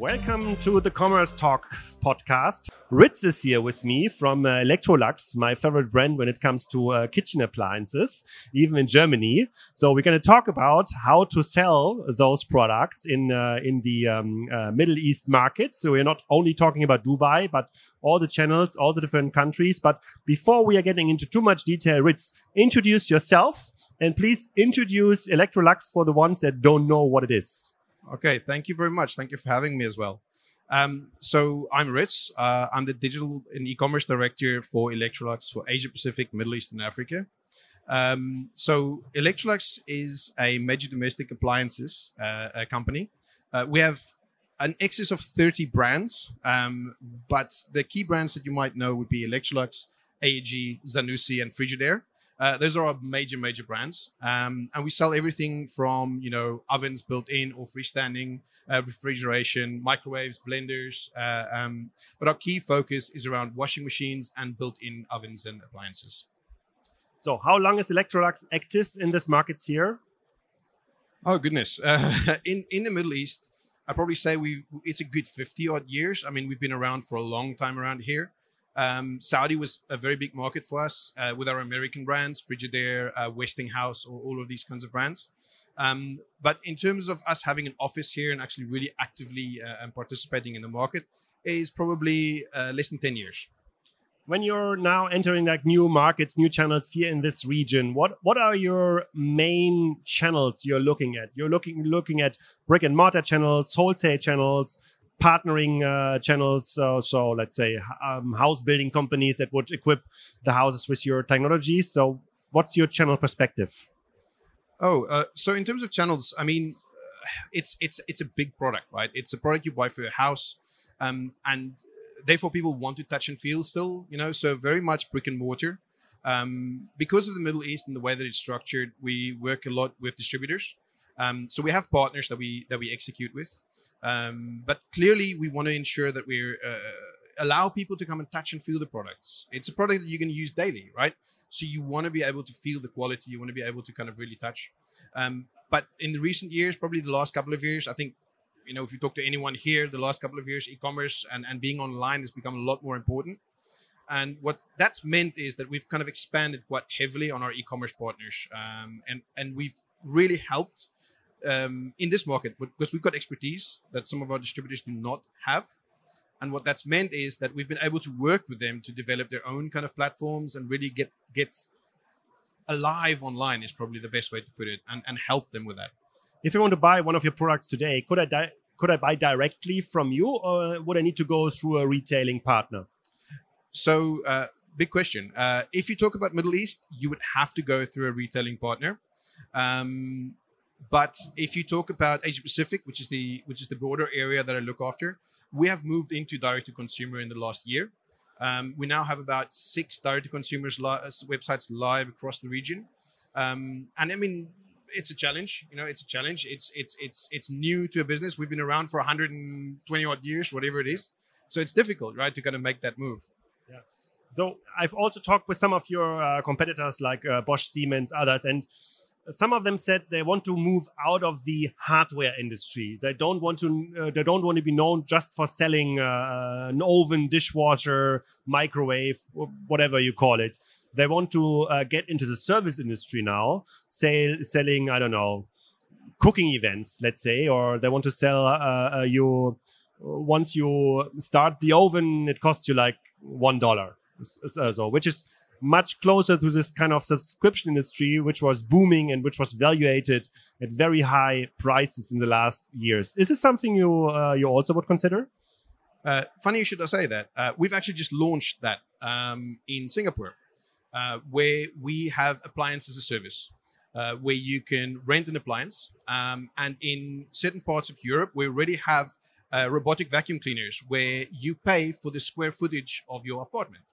Welcome to the Commerce Talk podcast. Ritz is here with me from uh, Electrolux, my favorite brand when it comes to uh, kitchen appliances, even in Germany. So we're going to talk about how to sell those products in uh, in the um, uh, Middle East market. So we're not only talking about Dubai, but all the channels, all the different countries. But before we are getting into too much detail, Ritz, introduce yourself and please introduce Electrolux for the ones that don't know what it is. Okay, thank you very much. Thank you for having me as well. Um, so I'm Ritz. Uh, I'm the digital and e-commerce director for Electrolux for Asia Pacific, Middle East, and Africa. Um, so Electrolux is a major domestic appliances uh, company. Uh, we have an excess of 30 brands, um, but the key brands that you might know would be Electrolux, AEG, Zanussi, and Frigidaire. Uh, those are our major, major brands, um, and we sell everything from you know ovens built in or freestanding, uh, refrigeration, microwaves, blenders. Uh, um, but our key focus is around washing machines and built-in ovens and appliances. So, how long is Electrolux active in this market here? Oh goodness, uh, in in the Middle East, I probably say we it's a good fifty odd years. I mean, we've been around for a long time around here. Um, Saudi was a very big market for us uh, with our American brands, Frigidaire, uh, Westinghouse, or all of these kinds of brands. Um, but in terms of us having an office here and actually really actively uh, and participating in the market, is probably uh, less than 10 years. When you're now entering like new markets, new channels here in this region, what what are your main channels you're looking at? You're looking looking at brick and mortar channels, wholesale channels, partnering uh, channels. So, so let's say um, house building companies that would equip the houses with your technology. So, what's your channel perspective? Oh, uh, so in terms of channels, I mean, it's it's it's a big product, right? It's a product you buy for your house, um, and therefore people want to touch and feel still, you know. So very much brick and mortar. Um, because of the Middle East and the way that it's structured, we work a lot with distributors. Um, so we have partners that we that we execute with, um, but clearly we want to ensure that we uh, allow people to come and touch and feel the products. It's a product that you're going to use daily, right? So you want to be able to feel the quality. You want to be able to kind of really touch. Um, but in the recent years, probably the last couple of years, I think you know if you talk to anyone here, the last couple of years, e-commerce and, and being online has become a lot more important. And what that's meant is that we've kind of expanded quite heavily on our e-commerce partners, um, and and we've really helped um, in this market because we've got expertise that some of our distributors do not have. And what that's meant is that we've been able to work with them to develop their own kind of platforms and really get get alive online is probably the best way to put it, and, and help them with that. If I want to buy one of your products today, could I di- could I buy directly from you, or would I need to go through a retailing partner? So, uh, big question. Uh, if you talk about Middle East, you would have to go through a retailing partner. Um, but if you talk about Asia Pacific, which is the which is the broader area that I look after, we have moved into direct to consumer in the last year. Um, we now have about six direct to consumers li- uh, websites live across the region, um, and I mean it's a challenge. You know, it's a challenge. It's it's it's it's new to a business. We've been around for 120 odd years, whatever it is. So it's difficult, right, to kind of make that move. Yeah. Though I've also talked with some of your uh, competitors like uh, Bosch, Siemens, others, and some of them said they want to move out of the hardware industry. They don't want to. Uh, they don't want to be known just for selling uh, an oven, dishwasher, microwave, whatever you call it. They want to uh, get into the service industry now, say selling. I don't know, cooking events, let's say, or they want to sell uh, uh, you. Once you start the oven, it costs you like one dollar. So, which is much closer to this kind of subscription industry, which was booming and which was valuated at very high prices in the last years. Is this something you uh, you also would consider? Uh, funny you should say that. Uh, we've actually just launched that um, in Singapore, uh, where we have appliance as a service. Uh, where you can rent an appliance, um, and in certain parts of Europe, we already have uh, robotic vacuum cleaners where you pay for the square footage of your apartment.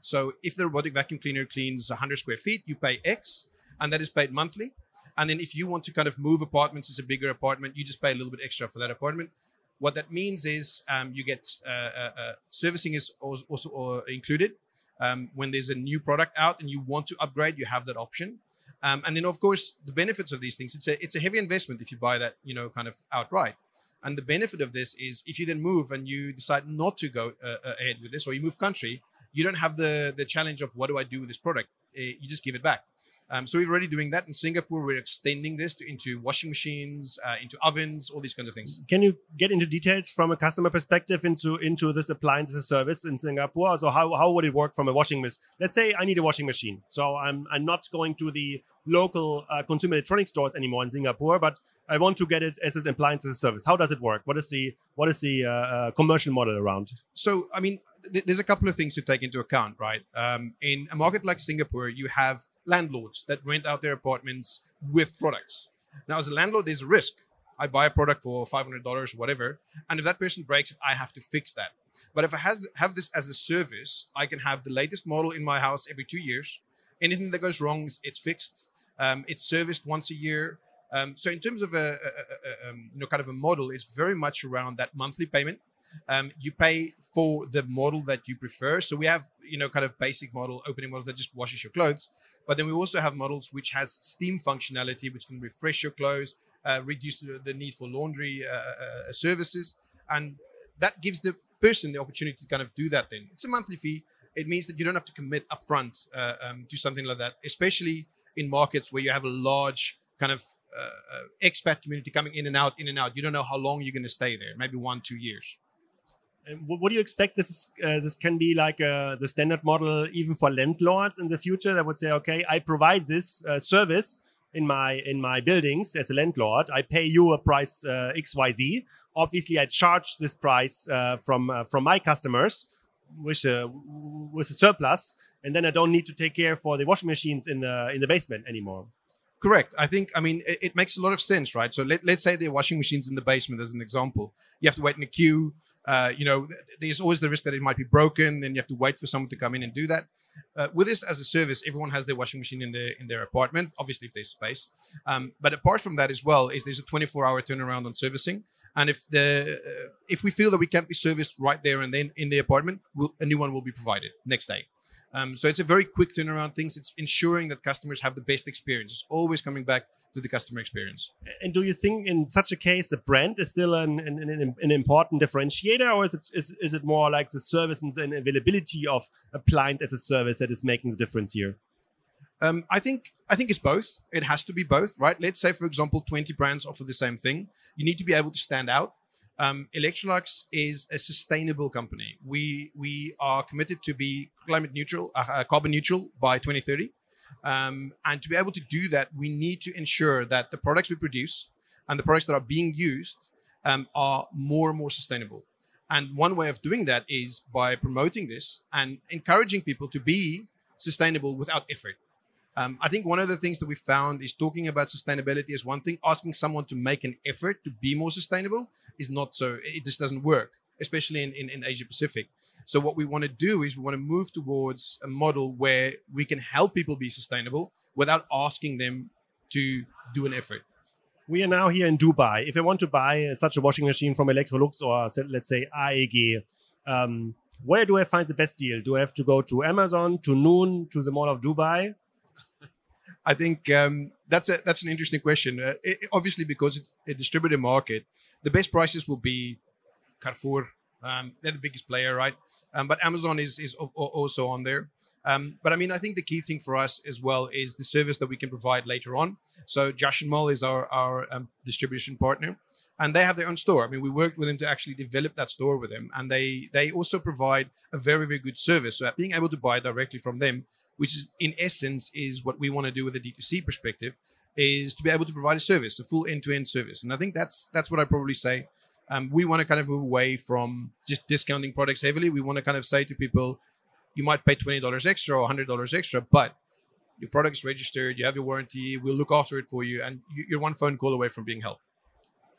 So if the robotic vacuum cleaner cleans 100 square feet, you pay X, and that is paid monthly. And then if you want to kind of move apartments as a bigger apartment, you just pay a little bit extra for that apartment. What that means is um, you get uh, uh, uh, servicing is also, uh, included. Um, when there's a new product out and you want to upgrade, you have that option. Um, and then of course the benefits of these things. It's a it's a heavy investment if you buy that you know kind of outright. And the benefit of this is if you then move and you decide not to go uh, uh, ahead with this, or you move country, you don't have the the challenge of what do I do with this product. Uh, you just give it back. Um, so we're already doing that in Singapore. We're extending this to, into washing machines, uh, into ovens, all these kinds of things. Can you get into details from a customer perspective into into this appliance as a service in Singapore? So how, how would it work from a washing machine? Let's say I need a washing machine. So I'm I'm not going to the local uh, consumer electronics stores anymore in Singapore, but I want to get it as an appliance as a service. How does it work? What is the what is the uh, uh, commercial model around? So I mean, th- there's a couple of things to take into account, right? Um, in a market like Singapore, you have landlords that rent out their apartments with products. Now, as a landlord, there's risk. I buy a product for $500 or whatever, and if that person breaks it, I have to fix that. But if I has, have this as a service, I can have the latest model in my house every two years. Anything that goes wrong, it's fixed. Um, it's serviced once a year. Um, so in terms of a, a, a, um, you know kind of a model, it's very much around that monthly payment. Um, you pay for the model that you prefer. So we have you know kind of basic model opening models that just washes your clothes. But then we also have models which has steam functionality, which can refresh your clothes, uh, reduce the, the, need for laundry uh, uh, uh, services, and that gives the person the opportunity to kind of do that. Then it's a monthly fee. It means that you don't have to commit upfront uh, um, to something like that, especially in markets where you have a large kind of uh, expat community coming in and out, in and out. You don't know how long you're going to stay there. Maybe one, two years. And what do you expect? This is uh, this can be like uh, the standard model even for landlords in the future. That would say, okay, I provide this uh, service in my in my buildings as a landlord. I pay you a price uh, X Y Z. Obviously, I charge this price uh, from uh, from my customers with a with a surplus, and then I don't need to take care for the washing machines in the in the basement anymore. Correct. I think, I mean, it, it makes a lot of sense, right? So let, let's say the washing machines in the basement, as an example. You have to wait in a queue uh, you know, there's always the risk that it might be broken. Then you have to wait for someone to come in and do that. Uh, with this as a service, everyone has their washing machine in their in their apartment. Obviously, if there's space. Um, but apart from that, as well, is there's a 24-hour turnaround on servicing. And if the uh, if we feel that we can't be serviced right there and then in the apartment, we'll, a new one will be provided next day. Um, so it's a very quick turnaround. Things it's ensuring that customers have the best experience. It's always coming back to the customer experience. And do you think in such a case the brand is still an, an, an, an important differentiator, or is it is, is it more like the service and availability of appliance as a service that is making the difference here? Um, I think I think it's both. It has to be both, right? Let's say, for example, 20 brands offer the same thing. You need to be able to stand out. Um, Electrolux is a sustainable company. We we are committed to be climate neutral, uh, uh carbon neutral by 2030. Um, and to be able to do that, we need to ensure that the products we produce and the products that are being used um, are more and more sustainable. And one way of doing that is by promoting this and encouraging people to be sustainable without effort. Um, I think one of the things that we found is talking about sustainability is one thing. Asking someone to make an effort to be more sustainable is not so. It just doesn't work, especially in, in, in Asia Pacific. So what we want to do is we want to move towards a model where we can help people be sustainable without asking them to do an effort. We are now here in Dubai. If I want to buy such a washing machine from Electrolux or let's say AEG, um, where do I find the best deal? Do I have to go to Amazon, to Noon, to the Mall of Dubai? I think um, that's a that's an interesting question. Uh, it, obviously, because it's a distributed market, the best prices will be Carrefour, um, they're the biggest player, right? Um, but Amazon is is also on there. Um, but I mean, I think the key thing for us as well is the service that we can provide later on. So Jashanmal is our our um, distribution partner, and they have their own store. I mean, we worked with them to actually develop that store with them, and they they also provide a very very good service. So being able to buy directly from them, which is in essence is what we want to do with a D2C perspective, is to be able to provide a service, a full end to end service. And I think that's that's what I probably say um, we want to kind of move away from just discounting products heavily. We want to kind of say to people, you might pay twenty dollars extra or hundred dollars extra, but your product's registered, you have your warranty, we'll look after it for you, and you're one phone call away from being helped.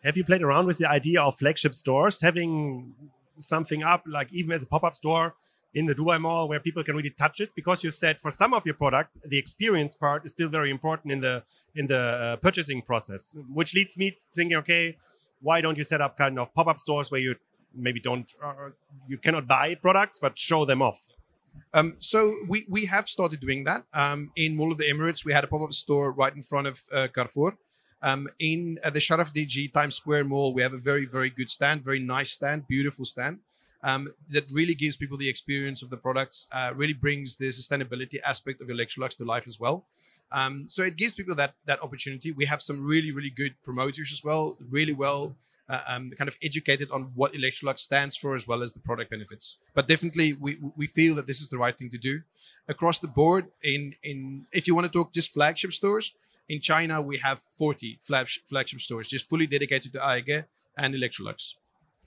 Have you played around with the idea of flagship stores having something up, like even as a pop-up store in the Dubai Mall, where people can really touch it? Because you've said for some of your product, the experience part is still very important in the in the uh, purchasing process, which leads me thinking, okay, why don't you set up kind of pop-up stores where you maybe don't uh, you cannot buy products but show them off um, so we we have started doing that um, in Mall of the Emirates. We had a pop-up store right in front of uh, Carrefour, Um, in uh, the Sharaf DG Times Square Mall, we have a very, very good stand, very nice stand, beautiful stand. Um, that really gives people the experience of the products, uh, really brings the sustainability aspect of Electrolux to life as well. Um, so it gives people that that opportunity. We have some really, really good promoters as well, really well uh, um, kind of educated on what Electrolux stands for as well as the product benefits. But definitely, we, we feel that this is the right thing to do across the board. In in if you want to talk just flagship stores in China, we have 40 flagship stores just fully dedicated to AEG and Electrolux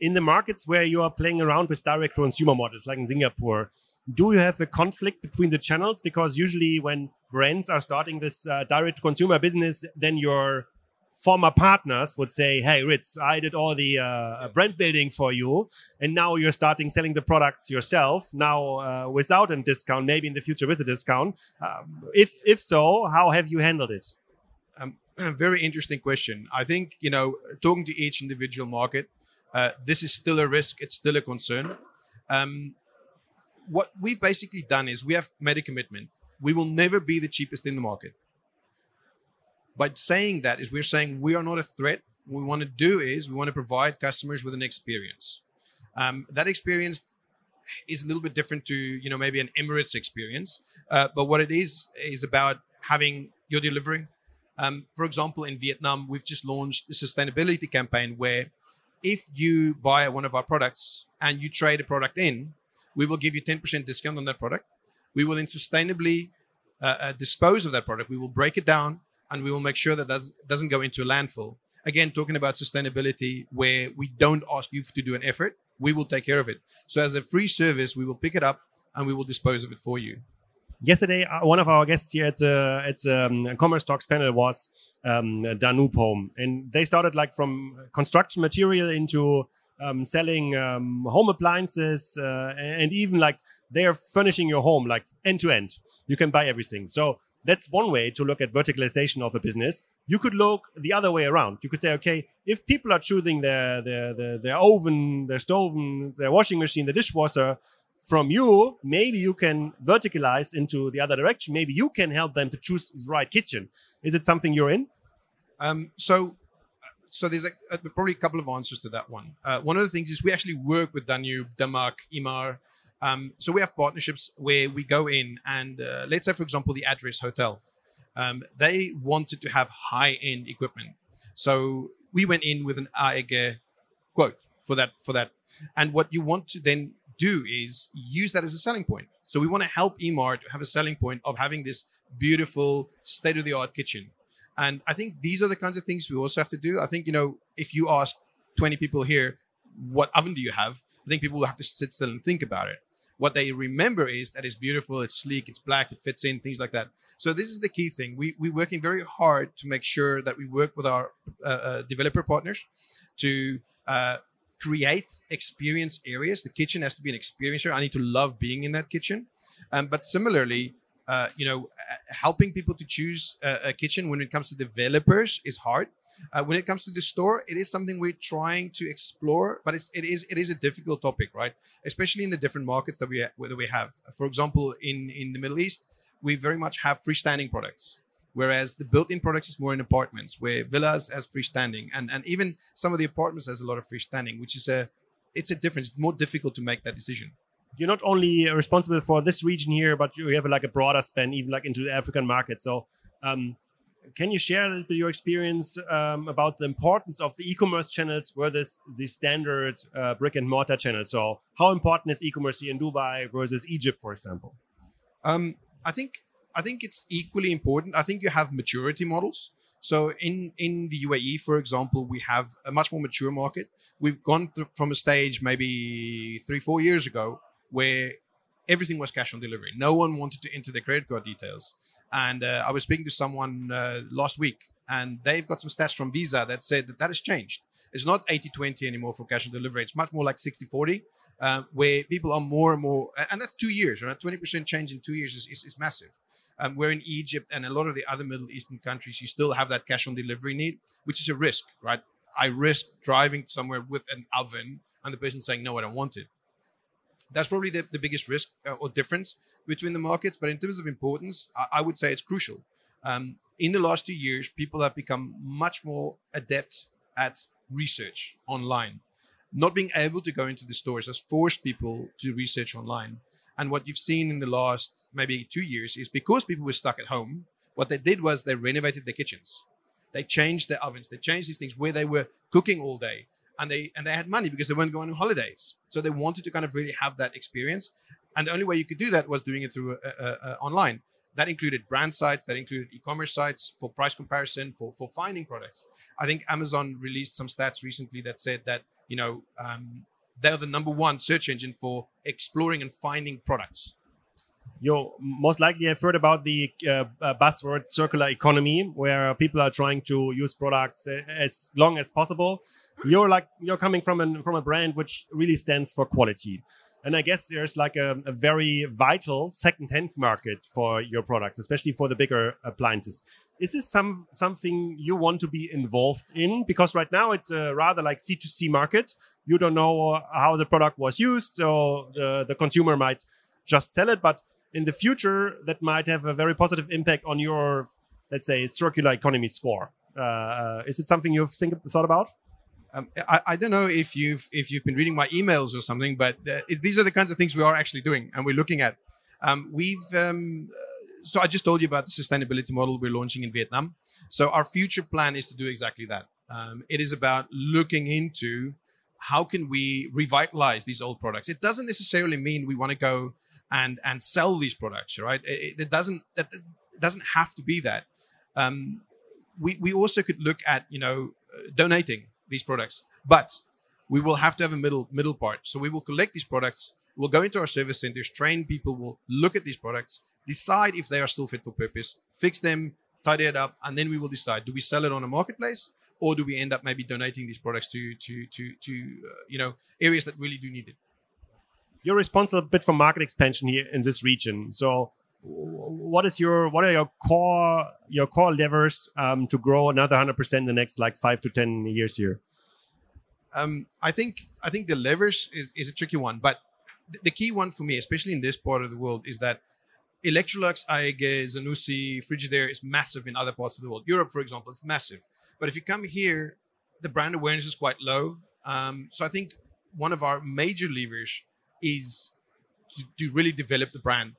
in the markets where you are playing around with direct consumer models, like in Singapore, do you have a conflict between the channels? Because usually, when brands are starting this uh, direct consumer business, then your former partners would say, "Hey, Ritz, I did all the uh, brand building for you, and now you're starting selling the products yourself. Now uh, without a discount, maybe in the future with a discount. Um, if if so, how have you handled it?" Um, very interesting question. I think you know, talking to each individual market, uh, this is still a risk. It's still a concern. Um, what we've basically done is we have made a commitment. We will never be the cheapest in the market. By saying that is we're saying we are not a threat. What we want to do is we want to provide customers with an experience. Um, that experience is a little bit different to you know maybe an Emirates experience, uh, but what it is is about having your delivery. Um, for example, in Vietnam, we've just launched a sustainability campaign where if you buy one of our products and you trade a product in, we will give you 10% discount on that product. We will then sustainably uh, uh, dispose of that product. We will break it down and we will make sure that that doesn't go into a landfill. Again, talking about sustainability, where we don't ask you to do an effort, we will take care of it. So, as a free service, we will pick it up and we will dispose of it for you yesterday uh, one of our guests here at the uh, at um, commerce talks panel was um, Danube Home, and they started like from construction material into um, selling um, home appliances uh, and even like they are furnishing your home like end to end. You can buy everything. So that's one way to look at verticalization of a business. You could look the other way around. You could say, okay, if people are choosing their their their, their oven, their stove, their washing machine, the dishwasher from you, maybe you can verticalize into the other direction. Maybe you can help them to choose the right kitchen. Is it something you're in? Um, so, so there's a, a, probably a couple of answers to that one. Uh, one of the things is we actually work with Danube, Damac, Emaar. Um, so we have partnerships where we go in and uh, let's say, for example, the Address Hotel. Um, they wanted to have high-end equipment, so we went in with an AEG quote for that for that. And what you want to then do is use that as a selling point. So we want to help Emaar to have a selling point of having this beautiful state of the art kitchen. And I think these are the kinds of things we also have to do. I think, you know, if you ask 20 people here, what oven do you have? I think people will have to sit still and think about it. What they remember is that it's beautiful, it's sleek, it's black, it fits in, things like that. So this is the key thing. We we're working very hard to make sure that we work with our uh, uh, developer partners to uh, create experience areas. The kitchen has to be an experience area. I need to love being in that kitchen. Um, but similarly, uh, you know, uh, helping people to choose a, a, kitchen when it comes to developers is hard. Uh, when it comes to the store, it is something we're trying to explore, but it's, it is it is a difficult topic, right? Especially in the different markets that we that we have. For example, in in the Middle East, we very much have freestanding products whereas the built-in products is more in apartments where villas has freestanding and and even some of the apartments has a lot of freestanding which is a it's a difference it's more difficult to make that decision. You're not only responsible for this region here but you have like a broader span even like into the african market. So um, can you share a little bit your experience um, about the importance of the e-commerce channels versus the standard uh, brick and mortar channel so how important is e-commerce here in dubai versus egypt for example? Um, i think I think it's equally important. I think you have maturity models. So in in the UAE, for example, we have a much more mature market. We've gone from a stage maybe three four years ago where everything was cash on delivery. No one wanted to enter their credit card details. And uh, I was speaking to someone uh, last week, and they've got some stats from Visa that said that that has changed. It's not 80 20 anymore for cash on delivery. It's much more like 60 40, uh, where people are more and more, and that's two years, right? 20% change in two years is, is, is massive. Um, where in Egypt and a lot of the other Middle Eastern countries, you still have that cash on delivery need, which is a risk, right? I risk driving somewhere with an oven and the person saying, no, I don't want it. That's probably the, the biggest risk uh, or difference between the markets. But in terms of importance, I, I would say it's crucial. Um, in the last two years, people have become much more adept at research online. Not being able to go into the stores has forced people to research online. And what you've seen in the last maybe two years is because people were stuck at home, what they did was they renovated their kitchens. They changed their ovens, they changed these things where they were cooking all day. And they and they had money because they weren't going on holidays. So they wanted to kind of really have that experience. And the only way you could do that was doing it through uh, uh, uh, online that included brand sites, that included e-commerce sites for price comparison, for for finding products. I think Amazon released some stats recently that said that you know um, they're the number one search engine for exploring and finding products. You most likely have heard about the uh, uh, buzzword circular economy, where people are trying to use products uh, as long as possible. You're like you're coming from an, from a brand which really stands for quality. And I guess there's like a, a very vital second-hand market for your products, especially for the bigger appliances. Is this some something you want to be involved in? Because right now it's a rather like C2C market. You don't know how the product was used, so the, the consumer might just sell it. But in the future, that might have a very positive impact on your, let's say, circular economy score. Uh, uh is it something you've think, thought about? Um, I, I, don't know if you've if you've been reading my emails or something, but uh, these are the kinds of things we are actually doing and we're looking at. Um, we've um, so I just told you about the sustainability model we're launching in Vietnam. So our future plan is to do exactly that. Um, it is about looking into how can we revitalize these old products. It doesn't necessarily mean we want to go and and sell these products, right? It, it doesn't that it doesn't have to be that. Um, we we also could look at you know uh, donating these products. But we will have to have a middle middle part. So we will collect these products. We'll go into our service centers, train people, will look at these products, decide if they are still fit for purpose, fix them, tidy it up, and then we will decide: do we sell it on a marketplace, or do we end up maybe donating these products to to to to uh, you know areas that really do need it? You're responsible a bit for market expansion here in this region. So what is your what are your core your core levers um, to grow another 100% in the next like five to 10 years here? Um, i think i think the levers is, is a tricky one but th- the key one for me especially in this part of the world is that electrolux aeg zanussi frigidaire is massive in other parts of the world. Europe for example it's massive. But if you come here the brand awareness is quite low. Um, so i think one of our major levers is to, to really develop the brand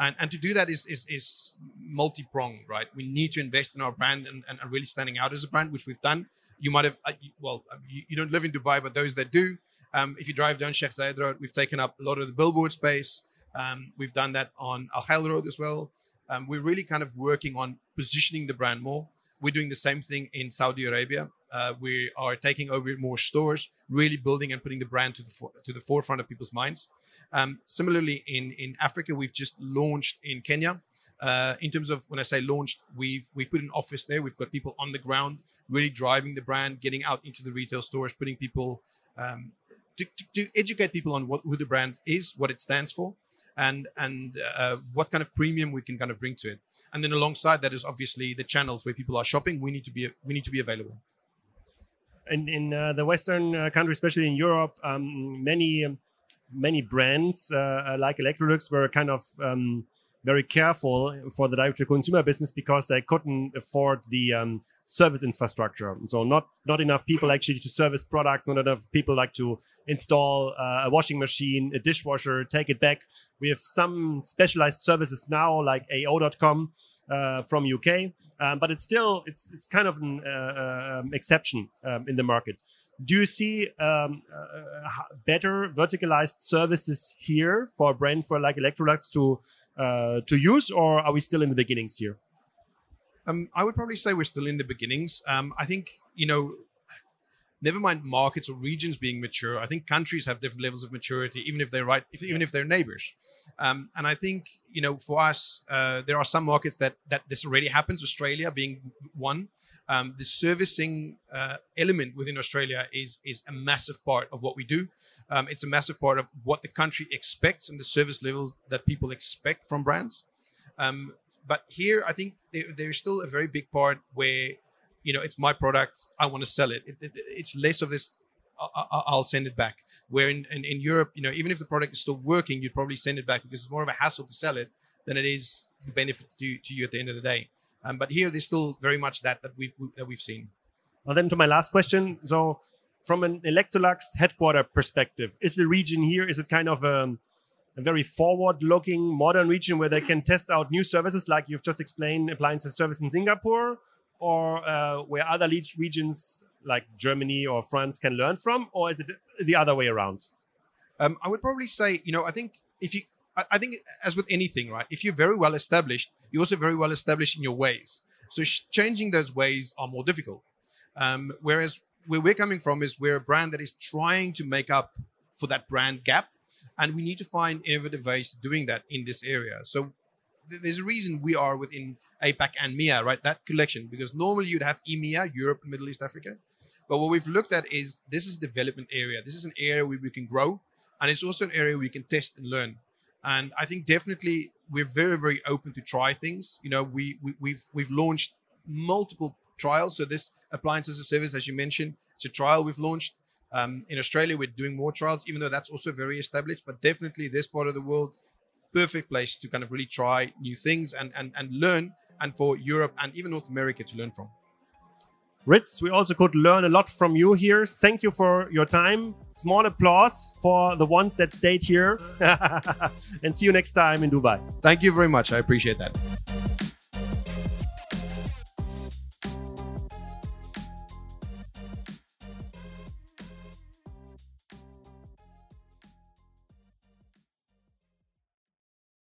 and, and to do that is, is, is multi-pronged, right? We need to invest in our brand and, and really standing out as a brand, which we've done. You might have, uh, well, uh, you, you don't live in Dubai, but those that do, um, if you drive down Sheikh Zayed Road, we've taken up a lot of the billboard space. Um, we've done that on Al Khail Road as well. Um, we're really kind of working on positioning the brand more. We're doing the same thing in Saudi Arabia. Uh, we are taking over more stores, really building and putting the brand to the for, to the forefront of people's minds. Um, similarly, in in Africa, we've just launched in Kenya. Uh, in terms of when I say launched, we've we've put an office there. We've got people on the ground, really driving the brand, getting out into the retail stores, putting people um, to, to, to, educate people on what who the brand is, what it stands for, and and uh, what kind of premium we can kind of bring to it. And then alongside that is obviously the channels where people are shopping. We need to be we need to be available. In in uh, the Western uh, countries, especially in Europe, um, many. Um, many brands uh, uh, like Electrolux were kind of um, very careful for the direct to consumer business because they couldn't afford the um, service infrastructure. So not not enough people actually to service products, not enough people like to install uh, a washing machine, a dishwasher, take it back. We have some specialized services now like AO.com uh, from UK, um, but it's still it's it's kind of an uh, um, exception um, in the market. Do you see um, uh, better verticalized services here for a brand for like Electrolux to uh, to use, or are we still in the beginnings here? Um, I would probably say we're still in the beginnings. Um, I think you know never mind markets or regions being mature. I think countries have different levels of maturity, even if they're right, if, even if they're neighbors. Um, and I think you know, for us, uh, there are some markets that that this already happens. Australia being one. Um, the servicing uh, element within Australia is is a massive part of what we do. Um, it's a massive part of what the country expects and the service levels that people expect from brands. Um, but here, I think there, there's still a very big part where you know, it's my product. I want to sell it. it, it it's less of this. I, will send it back. Where in, in, in Europe, you know, even if the product is still working, you'd probably send it back because it's more of a hassle to sell it than it is the benefit to, to you at the end of the day. Um, but here, there's still very much that that we've that we've seen. Well, then to my last question. So, from an Electrolux headquarter perspective, is the region here is it kind of a, a very forward-looking modern region where they can test out new services, like you've just explained, appliances service in Singapore, or uh, where other regions like Germany or France can learn from, or is it the other way around? Um, I would probably say, you know, I think if you, I, I think as with anything, right? If you're very well established, you're also very well established in your ways. So changing those ways are more difficult. Um, whereas where we're coming from is we're a brand that is trying to make up for that brand gap, and we need to find innovative ways of doing that in this area. So there's a reason we are within APAC and MEA, right? That collection, because normally you'd have EMEA, Europe, Middle East, Africa. But what we've looked at is this is a development area. This is an area where we can grow, and it's also an area we can test and learn. And I think definitely we're very, very open to try things. You know, we, we we've we've launched multiple trials. So this appliance as a service, as you mentioned, it's a trial we've launched. Um, in Australia, we're doing more trials, even though that's also very established. But definitely, this part of the world, perfect place to kind of really try new things and and and learn, and for Europe and even North America to learn from. Ritz, we also could learn a lot from you here. Thank you for your time. Small applause for the ones that stayed here. and see you next time in Dubai. Thank you very much. I appreciate that.